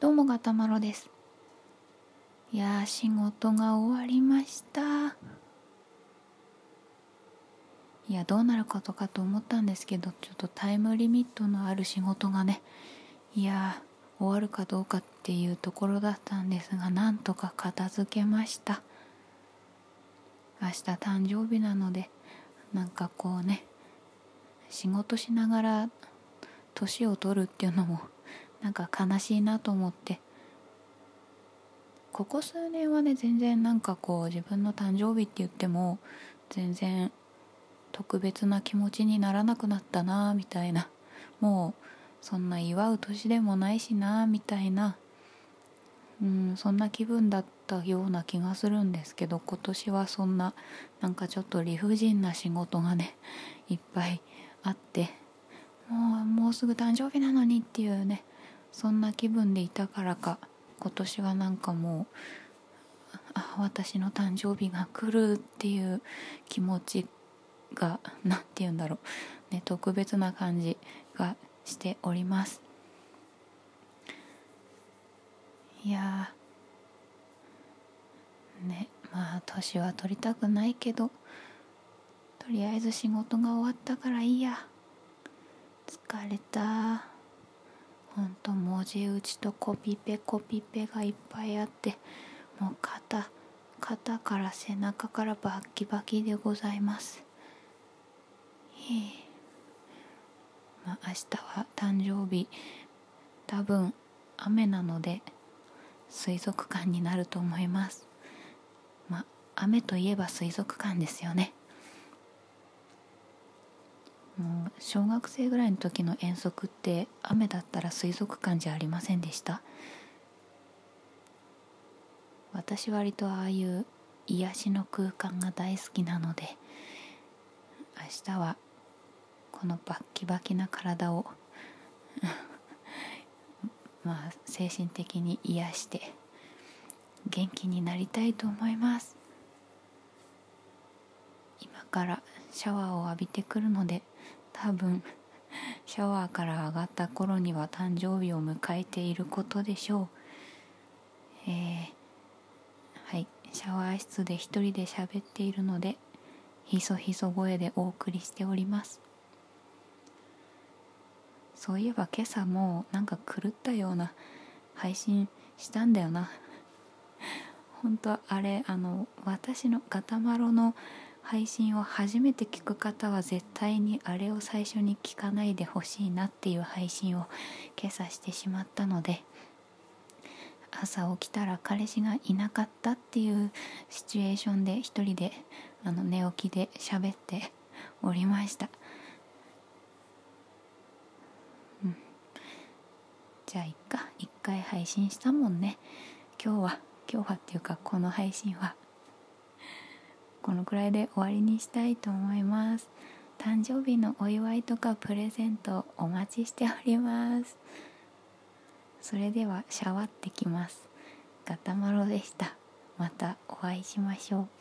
どうもガタマロです。いやー仕事が終わりました。いやどうなることかと思ったんですけどちょっとタイムリミットのある仕事がねいやー終わるかどうかっていうところだったんですがなんとか片付けました。明日誕生日なのでなんかこうね仕事しながら年を取るっていうのもなんか悲しいなと思って。ここ数年はね全然なんかこう自分の誕生日って言っても全然特別な気持ちにならなくなったなみたいな。もうそんな祝う年でもないしなみたいな。うんそんな気分だったような気がするんですけど今年はそんななんかちょっと理不尽な仕事がねいっぱいあって。もうもうすぐ誕生日なのにっていうね。そんな気分でいたからか今年はなんかもうあ私の誕生日が来るっていう気持ちが何て言うんだろう、ね、特別な感じがしております。いやねまあ年は取りたくないけどとりあえず仕事が終わったからいいや。疲れた。ほんと文字打ちとコピペコピペがいっぱいあってもう肩肩から背中からバッキバキでございます。へえ。まあ明日は誕生日多分雨なので水族館になると思います。まあ雨といえば水族館ですよね。もう小学生ぐらいの時の遠足って雨だったら水族館じゃありませんでした？私割とああいう癒しの空間が大好きなので明日はこのバッキバキな体を まあ精神的に癒して元気になりたいと思います。今からシャワーを浴びてくるので多分シャワーから上がった頃には誕生日を迎えていることでしょう。えー、はい。シャワー室で一人で喋っているのでひそひそ声でお送りしております。そういえば今朝もなんか狂ったような配信したんだよな。本当あれあの私のガタマロの配信を初めて聞く方は絶対にあれを最初に聞かないでほしいなっていう配信を今朝してしまったので朝起きたら彼氏がいなかったっていうシチュエーションで一人であの寝起きで喋っておりました、うん、じゃあいっか。一回配信したもんね。今日は今日はっていうかこの配信はこのくらいで終わりにしたいと思います。誕生日のお祝いとかプレゼントお待ちしております。それではシャワってきます。ガタマロでした。またお会いしましょう。